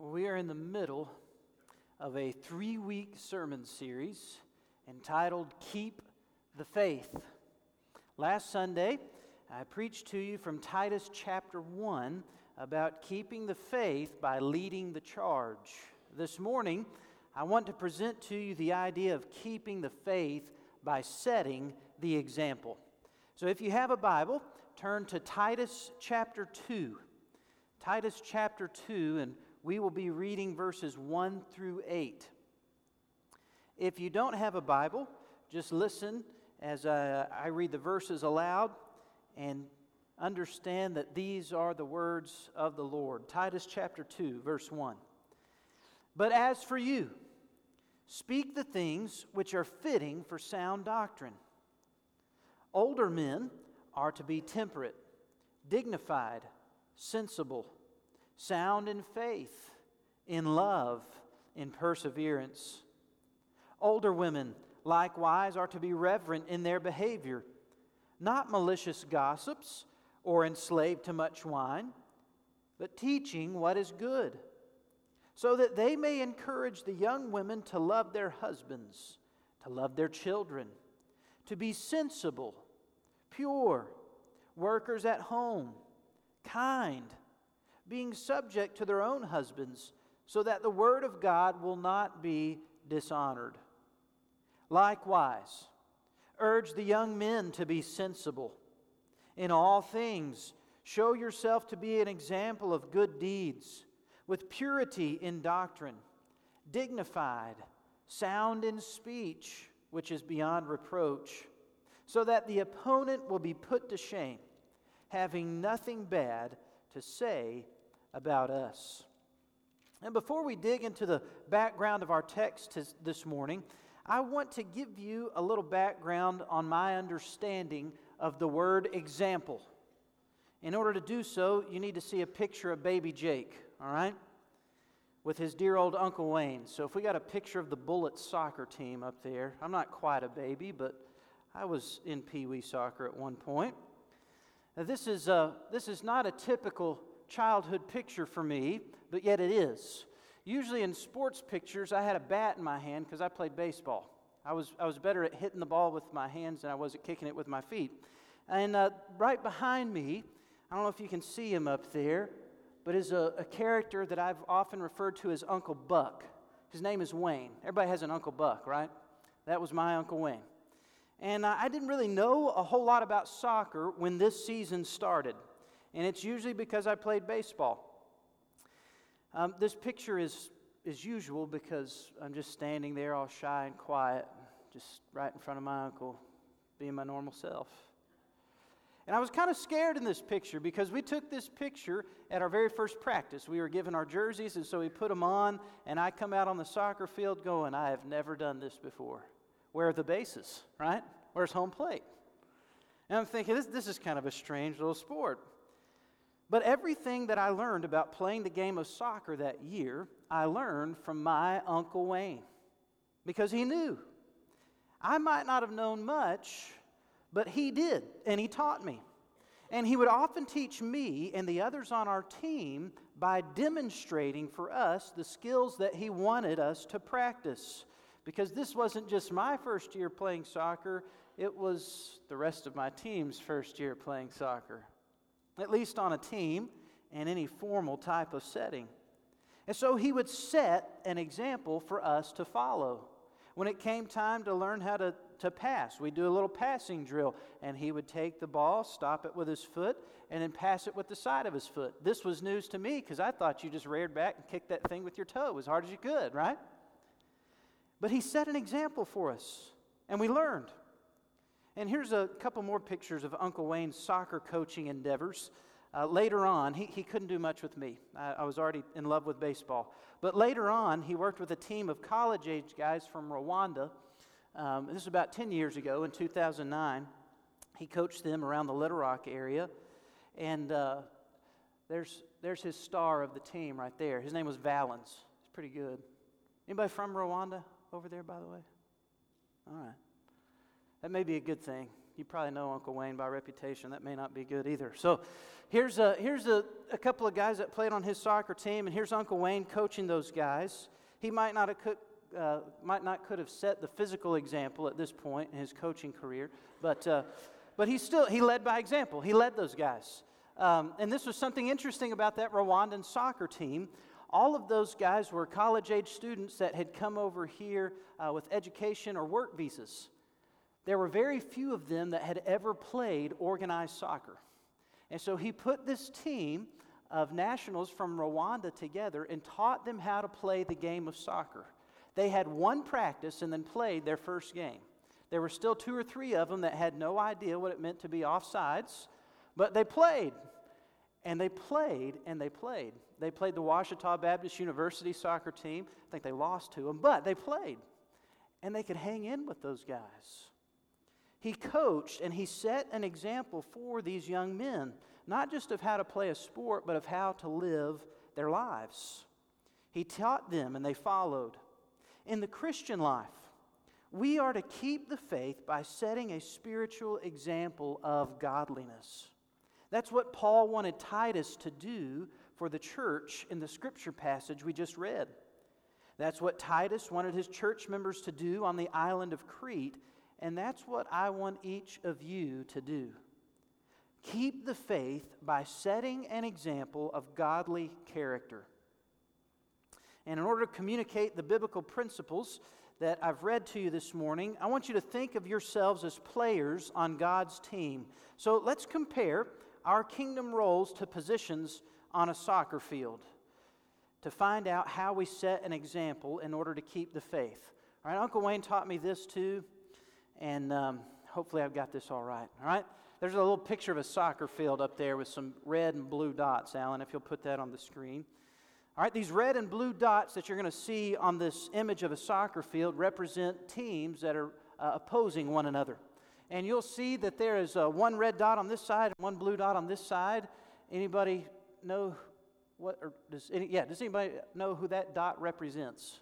We are in the middle of a three week sermon series entitled Keep the Faith. Last Sunday, I preached to you from Titus chapter 1 about keeping the faith by leading the charge. This morning, I want to present to you the idea of keeping the faith by setting the example. So if you have a Bible, turn to Titus chapter 2. Titus chapter 2, and we will be reading verses 1 through 8. If you don't have a Bible, just listen as I, I read the verses aloud and understand that these are the words of the Lord. Titus chapter 2, verse 1. But as for you, speak the things which are fitting for sound doctrine. Older men are to be temperate, dignified, sensible sound in faith, in love, in perseverance. Older women, likewise, are to be reverent in their behavior, not malicious gossips or enslaved to much wine, but teaching what is good, so that they may encourage the young women to love their husbands, to love their children, to be sensible, pure, workers at home, kind being subject to their own husbands, so that the word of God will not be dishonored. Likewise, urge the young men to be sensible. In all things, show yourself to be an example of good deeds, with purity in doctrine, dignified, sound in speech, which is beyond reproach, so that the opponent will be put to shame, having nothing bad to say about us. And before we dig into the background of our text this morning, I want to give you a little background on my understanding of the word example. In order to do so, you need to see a picture of baby Jake, all right? With his dear old Uncle Wayne. So if we got a picture of the Bullet soccer team up there, I'm not quite a baby, but I was in Pee Wee soccer at one point. Now, this is, uh, this is not a typical childhood picture for me, but yet it is. Usually in sports pictures, I had a bat in my hand because I played baseball. I was, I was better at hitting the ball with my hands than I was at kicking it with my feet. And uh, right behind me, I don't know if you can see him up there, but is a, a character that I've often referred to as Uncle Buck. His name is Wayne. Everybody has an Uncle Buck, right? That was my Uncle Wayne. And I didn't really know a whole lot about soccer when this season started and it's usually because I played baseball. Um, this picture is, is usual because I'm just standing there all shy and quiet, just right in front of my uncle, being my normal self. And I was kind of scared in this picture because we took this picture at our very first practice. We were given our jerseys, and so we put them on, and I come out on the soccer field going, I have never done this before. Where are the bases, right? Where's home plate? And I'm thinking, this, this is kind of a strange little sport. But everything that I learned about playing the game of soccer that year, I learned from my Uncle Wayne because he knew. I might not have known much, but he did, and he taught me. And he would often teach me and the others on our team by demonstrating for us the skills that he wanted us to practice. Because this wasn't just my first year playing soccer, it was the rest of my team's first year playing soccer at least on a team and any formal type of setting. And so he would set an example for us to follow. When it came time to learn how to, to pass, we'd do a little passing drill, and he would take the ball, stop it with his foot, and then pass it with the side of his foot. This was news to me because I thought you just reared back and kicked that thing with your toe as hard as you could, right? But he set an example for us, and we learned. And here's a couple more pictures of Uncle Wayne's soccer coaching endeavors. Uh, later on, he, he couldn't do much with me. I, I, was already in love with baseball. But later on, he worked with a team of college age guys from Rwanda. Um, this was about 10 years ago in 2009. He coached them around the Little Rock area. And uh, there's, there's his star of the team right there. His name was Valens. He's pretty good. Anybody from Rwanda over there, by the way? All right. That may be a good thing. You probably know Uncle Wayne by reputation. That may not be good either. So here's, a, here's a, a couple of guys that played on his soccer team, and here's Uncle Wayne coaching those guys. He might not have could, uh, might not could have set the physical example at this point in his coaching career, but, uh, but he still he led by example. He led those guys. Um, and this was something interesting about that Rwandan soccer team. All of those guys were college age students that had come over here uh, with education or work visas. There were very few of them that had ever played organized soccer. And so he put this team of nationals from Rwanda together and taught them how to play the game of soccer. They had one practice and then played their first game. There were still two or three of them that had no idea what it meant to be offsides, but they played. And they played and they played. They played the Ouachita Baptist University soccer team. I think they lost to them, but they played. And they could hang in with those guys. He coached and he set an example for these young men, not just of how to play a sport, but of how to live their lives. He taught them and they followed. In the Christian life, we are to keep the faith by setting a spiritual example of godliness. That's what Paul wanted Titus to do for the church in the scripture passage we just read. That's what Titus wanted his church members to do on the island of Crete, and that's what I want each of you to do. Keep the faith by setting an example of godly character. And in order to communicate the biblical principles that I've read to you this morning, I want you to think of yourselves as players on God's team. So let's compare our kingdom roles to positions on a soccer field to find out how we set an example in order to keep the faith. All right, Uncle Wayne taught me this too, and um, hopefully I've got this all right. All right, there's a little picture of a soccer field up there with some red and blue dots, Alan, if you'll put that on the screen. All right, these red and blue dots that you're going to see on this image of a soccer field represent teams that are uh, opposing one another and you'll see that there is uh, one red dot on this side and one blue dot on this side. Anybody know what? Or does any, yeah? Does anybody know who that dot represents?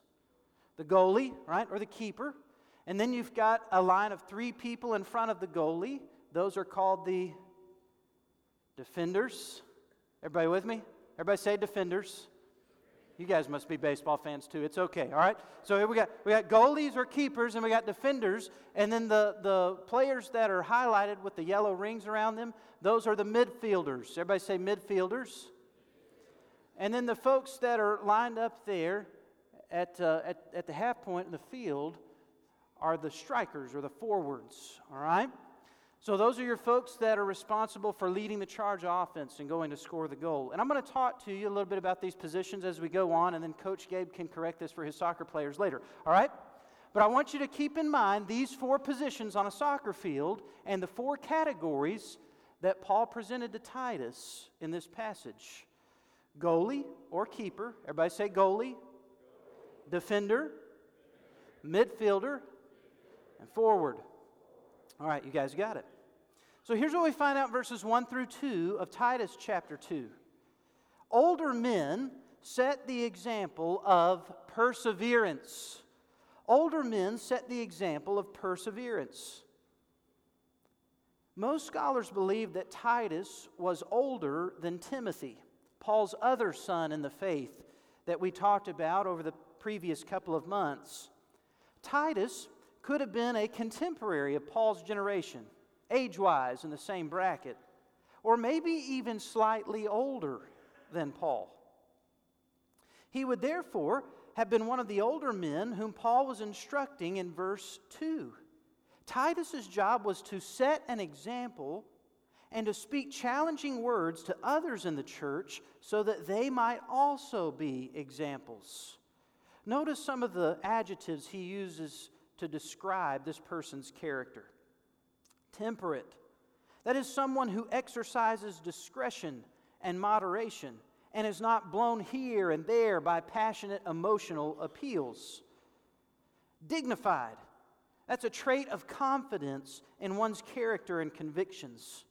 The goalie, right, or the keeper. And then you've got a line of three people in front of the goalie. Those are called the defenders. Everybody with me? Everybody say defenders. You guys must be baseball fans too. It's okay, all right? So here we got we got goalies or keepers and we got defenders, and then the, the players that are highlighted with the yellow rings around them, those are the midfielders. Everybody say midfielders. And then the folks that are lined up there at, uh, at, at the half point in the field are the strikers or the forwards, all right? So, those are your folks that are responsible for leading the charge offense and going to score the goal. And I'm going to talk to you a little bit about these positions as we go on, and then Coach Gabe can correct this for his soccer players later. All right? But I want you to keep in mind these four positions on a soccer field and the four categories that Paul presented to Titus in this passage goalie or keeper. Everybody say goalie, defender, midfielder, and forward. All right, you guys got it. So here's what we find out verses 1 through 2 of Titus chapter 2. Older men set the example of perseverance. Older men set the example of perseverance. Most scholars believe that Titus was older than Timothy, Paul's other son in the faith that we talked about over the previous couple of months. Titus could have been a contemporary of Paul's generation age wise in the same bracket, or maybe even slightly older than Paul. He would therefore have been one of the older men whom Paul was instructing in verse 2. Titus's job was to set an example and to speak challenging words to others in the church so that they might also be examples. Notice some of the adjectives he uses to describe this person's character temperate. That is someone who exercises discretion and moderation and is not blown here and there by passionate emotional appeals. Dignified. That's a trait of confidence in one's character and convictions,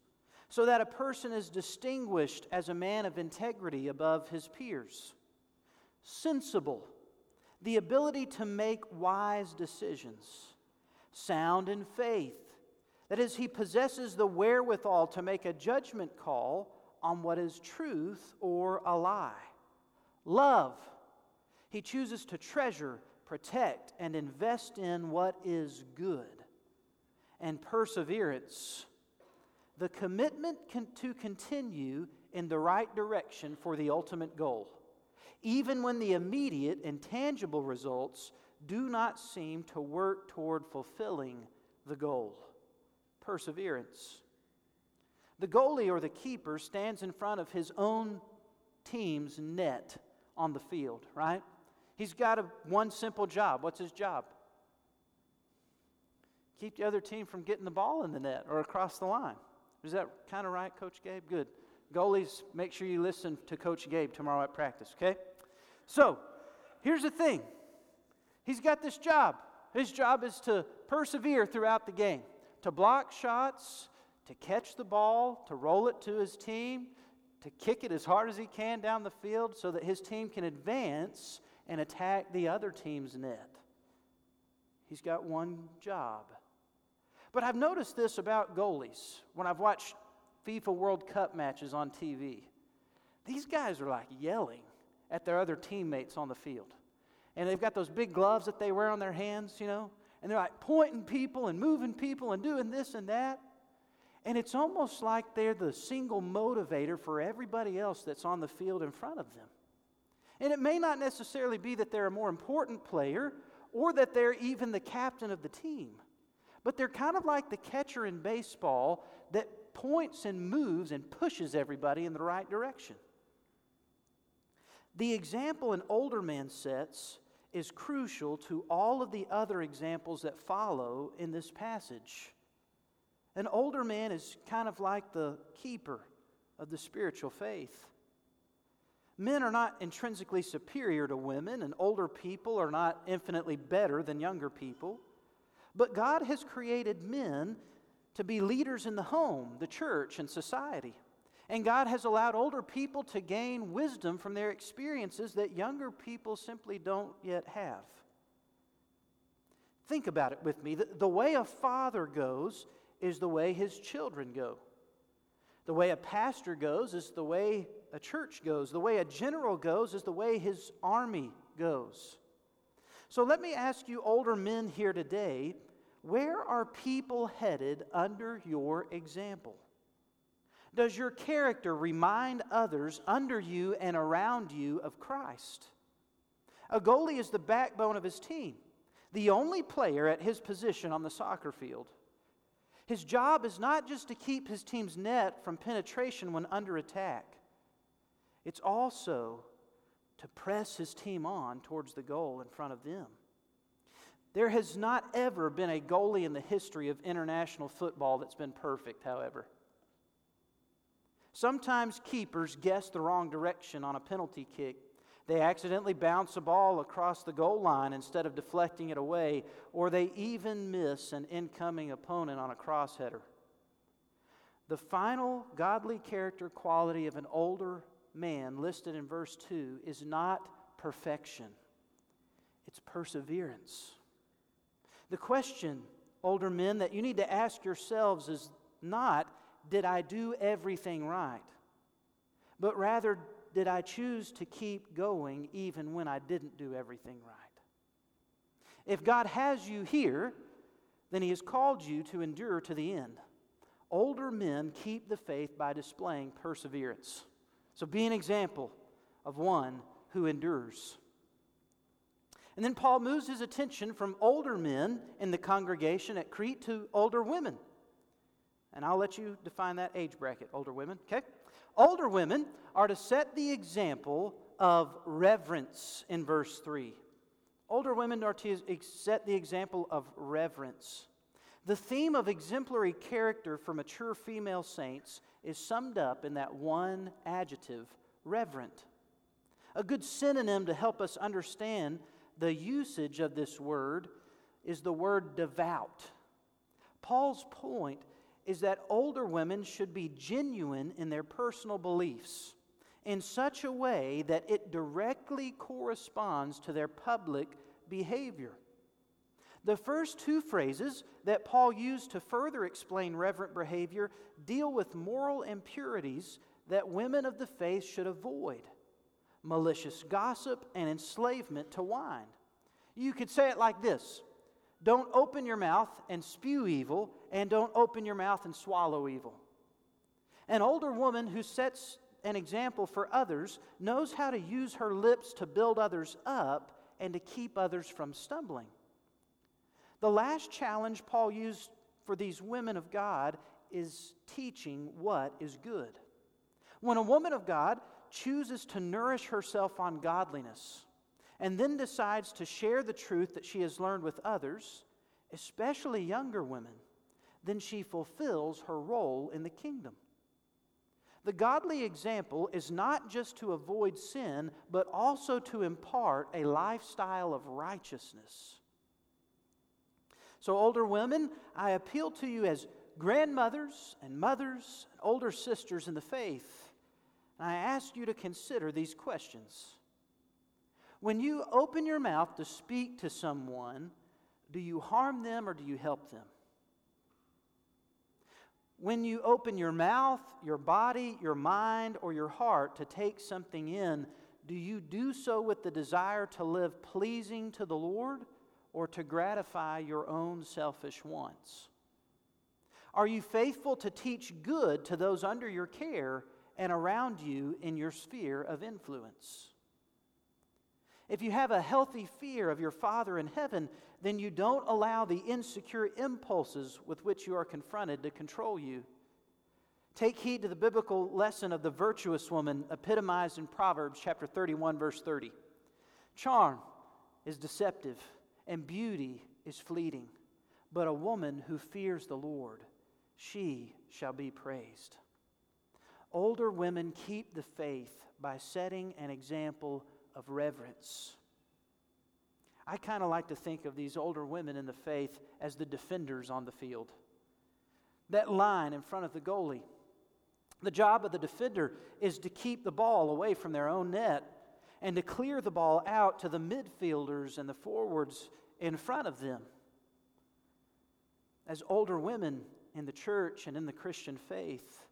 so that a person is distinguished as a man of integrity above his peers. Sensible. The ability to make wise decisions. Sound in faith that is, he possesses the wherewithal to make a judgment call on what is truth or a lie. Love, he chooses to treasure, protect, and invest in what is good. And perseverance, the commitment to continue in the right direction for the ultimate goal, even when the immediate and tangible results do not seem to work toward fulfilling the goal. Perseverance. The goalie or the keeper stands in front of his own team's net on the field, right? He's got a, one simple job. What's his job? Keep the other team from getting the ball in the net or across the line. Is that kind of right, Coach Gabe? Good. Goalies, make sure you listen to Coach Gabe tomorrow at practice, okay? So, here's the thing He's got this job. His job is to persevere throughout the game, to block shots, to catch the ball, to roll it to his team, to kick it as hard as he can down the field so that his team can advance and attack the other team's net. He's got one job. But I've noticed this about goalies when I've watched FIFA World Cup matches on TV. These guys are like yelling at their other teammates on the field. And they've got those big gloves that they wear on their hands, you know, and they're like pointing people and moving people and doing this and that. And it's almost like they're the single motivator for everybody else that's on the field in front of them. And it may not necessarily be that they're a more important player or that they're even the captain of the team, but they're kind of like the catcher in baseball that points and moves and pushes everybody in the right direction. The example an older man sets is crucial to all of the other examples that follow in this passage. An older man is kind of like the keeper of the spiritual faith. Men are not intrinsically superior to women, and older people are not infinitely better than younger people. But God has created men to be leaders in the home, the church, and society. And God has allowed older people to gain wisdom from their experiences that younger people simply don't yet have. Think about it with me. The, the way a father goes is the way his children go. The way a pastor goes is the way a church goes. The way a general goes is the way his army goes. So let me ask you, older men here today, where are people headed under your example? Does your character remind others under you and around you of Christ? A goalie is the backbone of his team, the only player at his position on the soccer field. His job is not just to keep his team's net from penetration when under attack, it's also to press his team on towards the goal in front of them. There has not ever been a goalie in the history of international football that's been perfect, however. Sometimes keepers guess the wrong direction on a penalty kick. They accidentally bounce a ball across the goal line instead of deflecting it away, or they even miss an incoming opponent on a crossheader. The final godly character quality of an older man listed in verse 2 is not perfection, it's perseverance. The question, older men, that you need to ask yourselves is not did I do everything right? But rather, did I choose to keep going even when I didn't do everything right? If God has you here, then He has called you to endure to the end. Older men keep the faith by displaying perseverance. So be an example of one who endures. And then Paul moves his attention from older men in the congregation at Crete to older women. And I'll let you define that age bracket, older women, okay? Older women are to set the example of reverence in verse 3. Older women are to set the example of reverence. The theme of exemplary character for mature female saints is summed up in that one adjective, reverent. A good synonym to help us understand the usage of this word is the word devout. Paul's point is that older women should be genuine in their personal beliefs in such a way that it directly corresponds to their public behavior. The first two phrases that Paul used to further explain reverent behavior deal with moral impurities that women of the faith should avoid malicious gossip and enslavement to wine. You could say it like this Don't open your mouth and spew evil, and don't open your mouth and swallow evil. An older woman who sets an example for others knows how to use her lips to build others up and to keep others from stumbling. The last challenge Paul used for these women of God is teaching what is good. When a woman of God chooses to nourish herself on godliness and then decides to share the truth that she has learned with others, especially younger women, then she fulfills her role in the kingdom. The godly example is not just to avoid sin, but also to impart a lifestyle of righteousness. So, older women, I appeal to you as grandmothers and mothers and older sisters in the faith. And I ask you to consider these questions. When you open your mouth to speak to someone, do you harm them or do you help them? When you open your mouth, your body, your mind, or your heart to take something in, do you do so with the desire to live pleasing to the Lord or to gratify your own selfish wants? Are you faithful to teach good to those under your care and around you in your sphere of influence? If you have a healthy fear of your Father in heaven, then you don't allow the insecure impulses with which you are confronted to control you. Take heed to the biblical lesson of the virtuous woman epitomized in Proverbs chapter 31 verse 30. Charm is deceptive and beauty is fleeting, but a woman who fears the Lord, she shall be praised. Older women keep the faith by setting an example of reverence. I kind of like to think of these older women in the faith as the defenders on the field. That line in front of the goalie. The job of the defender is to keep the ball away from their own net and to clear the ball out to the midfielders and the forwards in front of them. As older women in the church and in the Christian faith,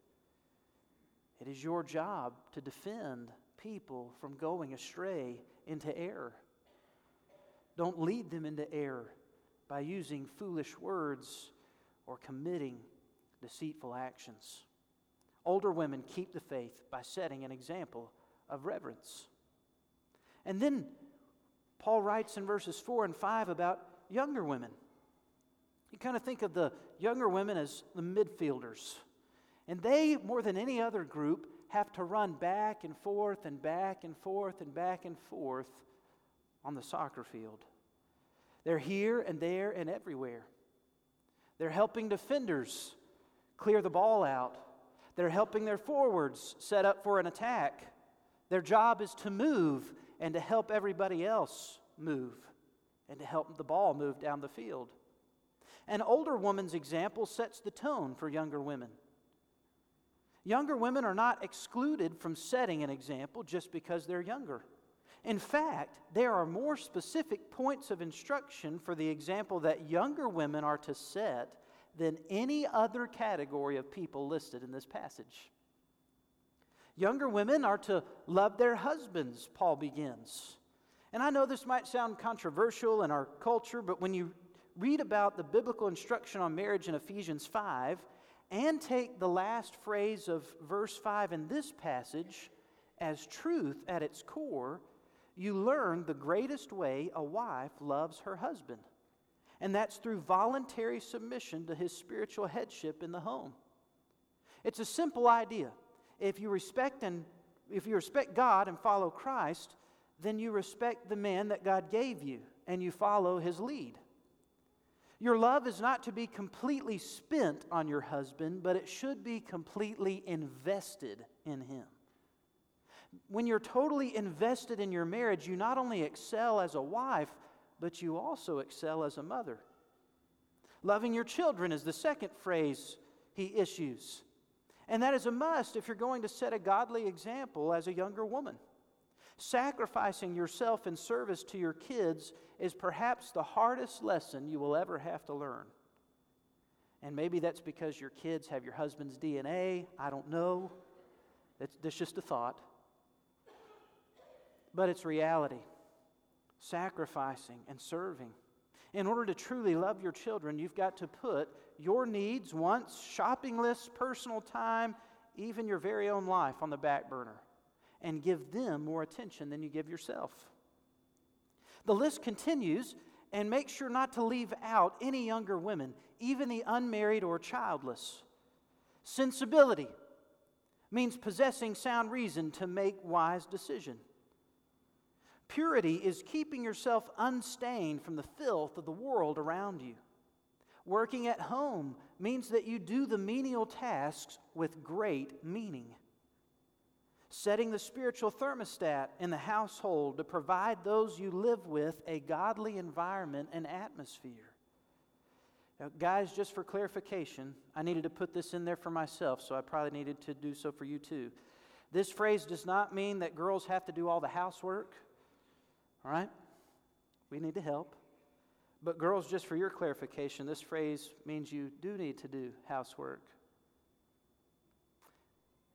it is your job to defend people from going astray into error. Don't lead them into error by using foolish words or committing deceitful actions. Older women keep the faith by setting an example of reverence. And then Paul writes in verses 4 and 5 about younger women. You kind of think of the younger women as the midfielders. And they, more than any other group, have to run back and forth and back and forth and back and forth on the soccer field. They're here and there and everywhere. They're helping defenders clear the ball out. They're helping their forwards set up for an attack. Their job is to move and to help everybody else move and to help the ball move down the field. An older woman's example sets the tone for younger women. Younger women are not excluded from setting an example just because they're younger. In fact, there are more specific points of instruction for the example that younger women are to set than any other category of people listed in this passage. Younger women are to love their husbands, Paul begins. And I know this might sound controversial in our culture, but when you read about the biblical instruction on marriage in Ephesians 5, and take the last phrase of verse 5 in this passage as truth at its core, you learn the greatest way a wife loves her husband. And that's through voluntary submission to his spiritual headship in the home. It's a simple idea. If you respect and if you respect God and follow Christ, then you respect the man that God gave you and you follow his lead. Your love is not to be completely spent on your husband, but it should be completely invested in him. When you're totally invested in your marriage, you not only excel as a wife, but you also excel as a mother. Loving your children is the second phrase he issues. And that is a must if you're going to set a godly example as a younger woman. Sacrificing yourself in service to your kids is perhaps the hardest lesson you will ever have to learn. And maybe that's because your kids have your husband's DNA. I don't know. It's, it's just a thought. But it's reality. Sacrificing and serving. In order to truly love your children, you've got to put your needs, wants, shopping lists, personal time, even your very own life on the back burner and give them more attention than you give yourself. The list continues, and make sure not to leave out any younger women, even the unmarried or childless. Sensibility means possessing sound reason to make wise decision. Purity is keeping yourself unstained from the filth of the world around you. Working at home means that you do the menial tasks with great meaning. Setting the spiritual thermostat in the household to provide those you live with a godly environment and atmosphere. Now, guys, just for clarification, I needed to put this in there for myself, so I probably needed to do so for you too. This phrase does not mean that girls have to do all the housework, all right? We need to help. But, girls, just for your clarification, this phrase means you do need to do housework.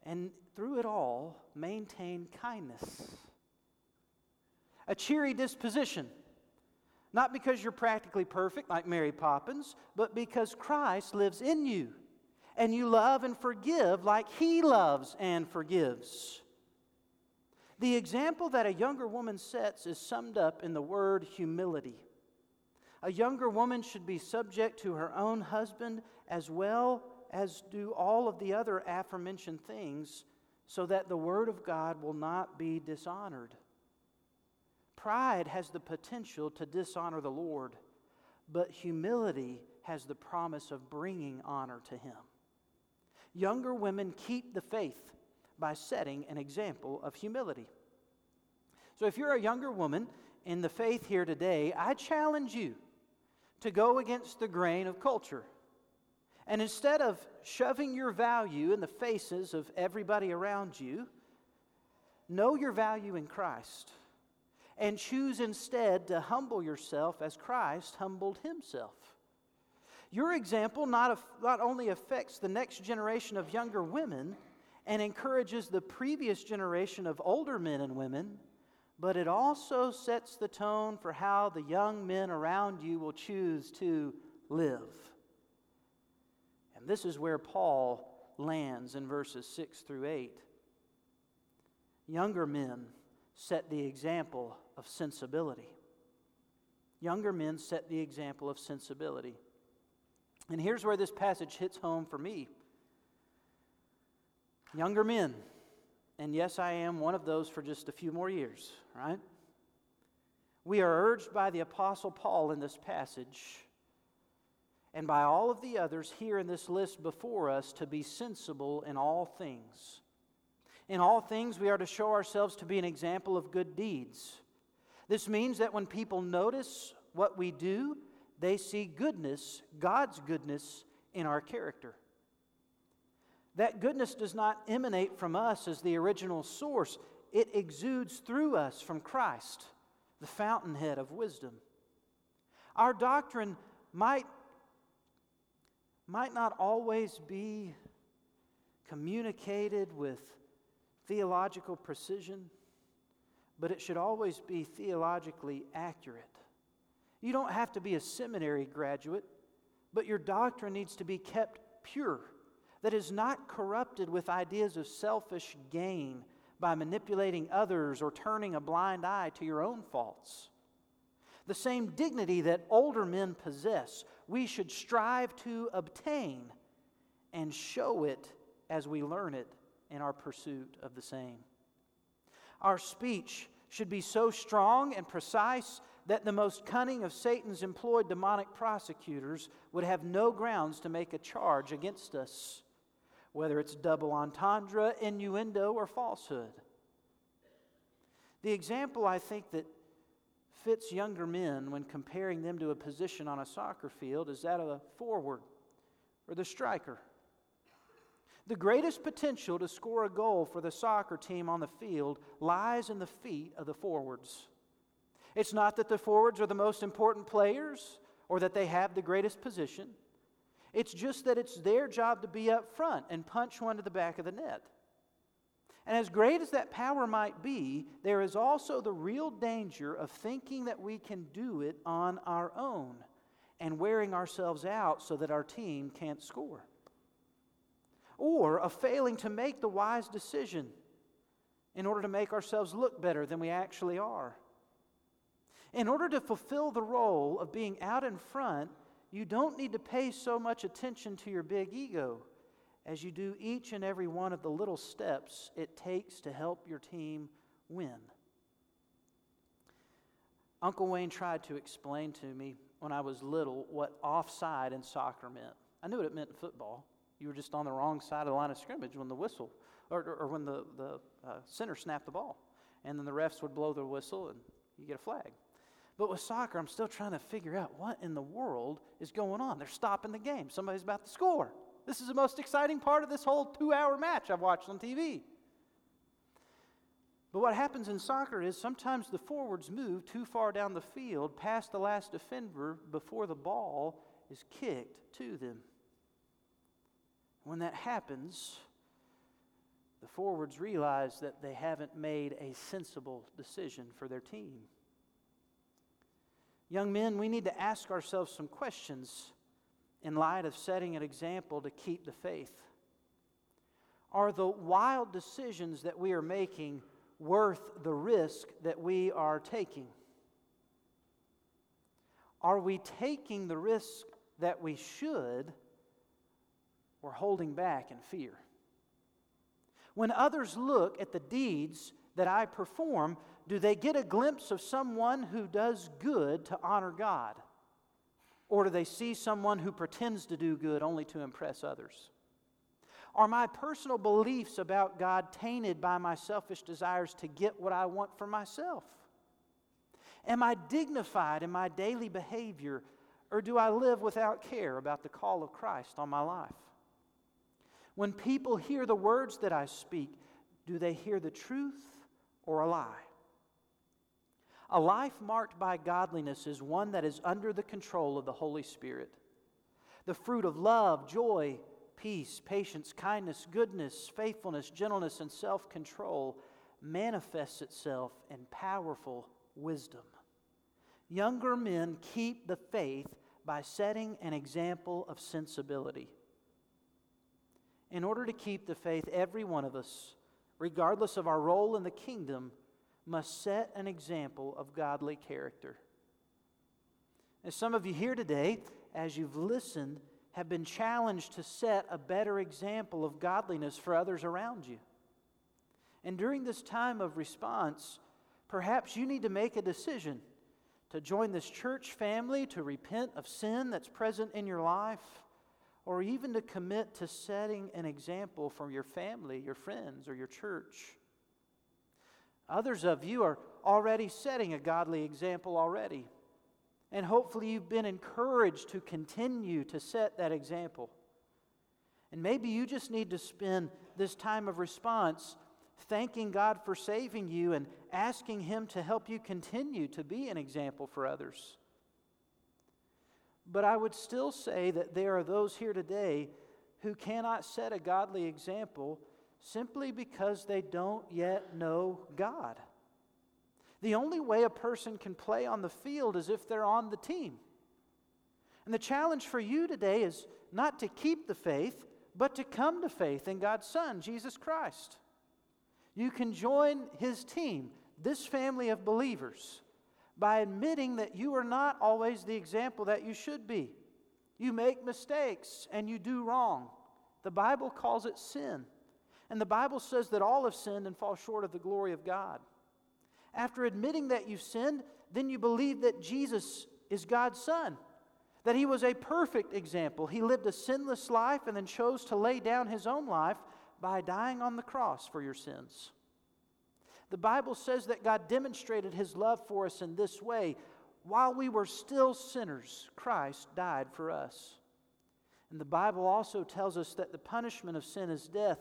And through it all, maintain kindness, a cheery disposition. Not because you're practically perfect like Mary Poppins, but because Christ lives in you and you love and forgive like He loves and forgives. The example that a younger woman sets is summed up in the word humility. A younger woman should be subject to her own husband as well as do all of the other aforementioned things, so that the Word of God will not be dishonored. Pride has the potential to dishonor the Lord, but humility has the promise of bringing honor to Him. Younger women keep the faith by setting an example of humility. So, if you're a younger woman in the faith here today, I challenge you to go against the grain of culture. And instead of shoving your value in the faces of everybody around you, know your value in Christ and choose instead to humble yourself as Christ humbled himself. Your example not, not only affects the next generation of younger women and encourages the previous generation of older men and women, but it also sets the tone for how the young men around you will choose to live. This is where Paul lands in verses 6 through 8. Younger men set the example of sensibility. Younger men set the example of sensibility. And here's where this passage hits home for me. Younger men, and yes, I am one of those for just a few more years, right? We are urged by the Apostle Paul in this passage and by all of the others here in this list before us to be sensible in all things. In all things, we are to show ourselves to be an example of good deeds. This means that when people notice what we do, they see goodness, God's goodness, in our character. That goodness does not emanate from us as the original source, it exudes through us from Christ, the fountainhead of wisdom. Our doctrine might, might not always be communicated with theological precision, but it should always be theologically accurate. You don't have to be a seminary graduate, but your doctrine needs to be kept pure that is not corrupted with ideas of selfish gain by manipulating others or turning a blind eye to your own faults. The same dignity that older men possess, we should strive to obtain and show it as we learn it in our pursuit of the same. Our speech should be so strong and precise that the most cunning of Satan's employed demonic prosecutors would have no grounds to make a charge against us whether it's double entendre, innuendo, or falsehood. The example I think that fits younger men when comparing them to a position on a soccer field is that of the forward or the striker. The greatest potential to score a goal for the soccer team on the field lies in the feet of the forwards. It's not that the forwards are the most important players or that they have the greatest position. It's just that it's their job to be up front and punch one to the back of the net. And as great as that power might be, there is also the real danger of thinking that we can do it on our own and wearing ourselves out so that our team can't score. Or of failing to make the wise decision in order to make ourselves look better than we actually are. In order to fulfill the role of being out in front, you don't need to pay so much attention to your big ego as you do each and every one of the little steps it takes to help your team win. Uncle Wayne tried to explain to me when I was little what offside in soccer meant. I knew what it meant in football. You were just on the wrong side of the line of scrimmage when the whistle, or, or, when the, the uh, center snapped the ball. And then the refs would blow the whistle and you get a flag. But with soccer, I'm still trying to figure out what in the world is going on. They're stopping the game. Somebody's about to score. This is the most exciting part of this whole two hour match I've watched on TV. But what happens in soccer is sometimes the forwards move too far down the field past the last defender before the ball is kicked to them. When that happens, the forwards realize that they haven't made a sensible decision for their team. Young men, we need to ask ourselves some questions in light of setting an example to keep the faith. Are the wild decisions that we are making worth the risk that we are taking? Are we taking the risk that we should or holding back in fear? When others look at the deeds that I perform, do they get a glimpse of someone who does good to honor God? Or do they see someone who pretends to do good only to impress others? Are my personal beliefs about God tainted by my selfish desires to get what I want for myself? Am I dignified in my daily behavior, or do I live without care about the call of Christ on my life? When people hear the words that I speak, do they hear the truth or a lie? A life marked by godliness is one that is under the control of the Holy Spirit. The fruit of love, joy, peace, patience, kindness, goodness, faithfulness, gentleness, and self control manifests itself in powerful wisdom. Younger men keep the faith by setting an example of sensibility. In order to keep the faith, every one of us, regardless of our role in the kingdom, must set an example of godly character. And some of you here today, as you've listened, have been challenged to set a better example of godliness for others around you. And during this time of response, perhaps you need to make a decision to join this church family, to repent of sin that's present in your life, or even to commit to setting an example for your family, your friends, or your church. Others of you are already setting a godly example already. And hopefully, you've been encouraged to continue to set that example. And maybe you just need to spend this time of response thanking God for saving you and asking Him to help you continue to be an example for others. But I would still say that there are those here today who cannot set a godly example simply because they don't yet know God. The only way a person can play on the field is if they're on the team. And the challenge for you today is not to keep the faith, but to come to faith in God's Son, Jesus Christ. You can join his team, this family of believers, by admitting that you are not always the example that you should be. You make mistakes and you do wrong. The Bible calls it sin. And the Bible says that all have sinned and fall short of the glory of God. After admitting that you've sinned, then you believe that Jesus is God's Son, that He was a perfect example. He lived a sinless life and then chose to lay down His own life by dying on the cross for your sins. The Bible says that God demonstrated His love for us in this way. While we were still sinners, Christ died for us. And the Bible also tells us that the punishment of sin is death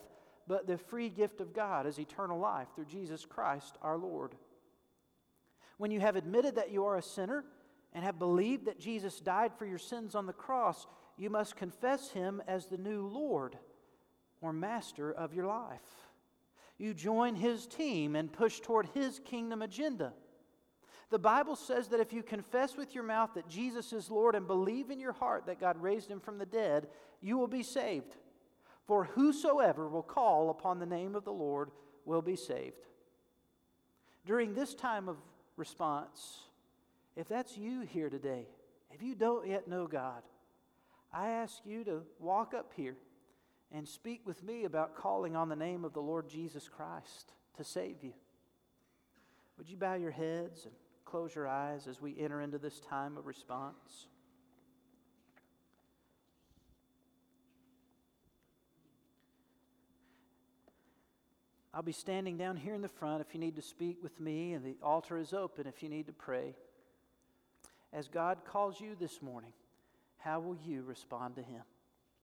but the free gift of God is eternal life through Jesus Christ our Lord. When you have admitted that you are a sinner and have believed that Jesus died for your sins on the cross, you must confess him as the new Lord or master of your life. You join his team and push toward his kingdom agenda. The Bible says that if you confess with your mouth that Jesus is Lord and believe in your heart that God raised him from the dead, you will be saved. For whosoever will call upon the name of the Lord will be saved. During this time of response, if that's you here today, if you don't yet know God, I ask you to walk up here and speak with me about calling on the name of the Lord Jesus Christ to save you. Would you bow your heads and close your eyes as we enter into this time of response? I'll be standing down here in the front if you need to speak with me, and the altar is open if you need to pray. As God calls you this morning, how will you respond to Him?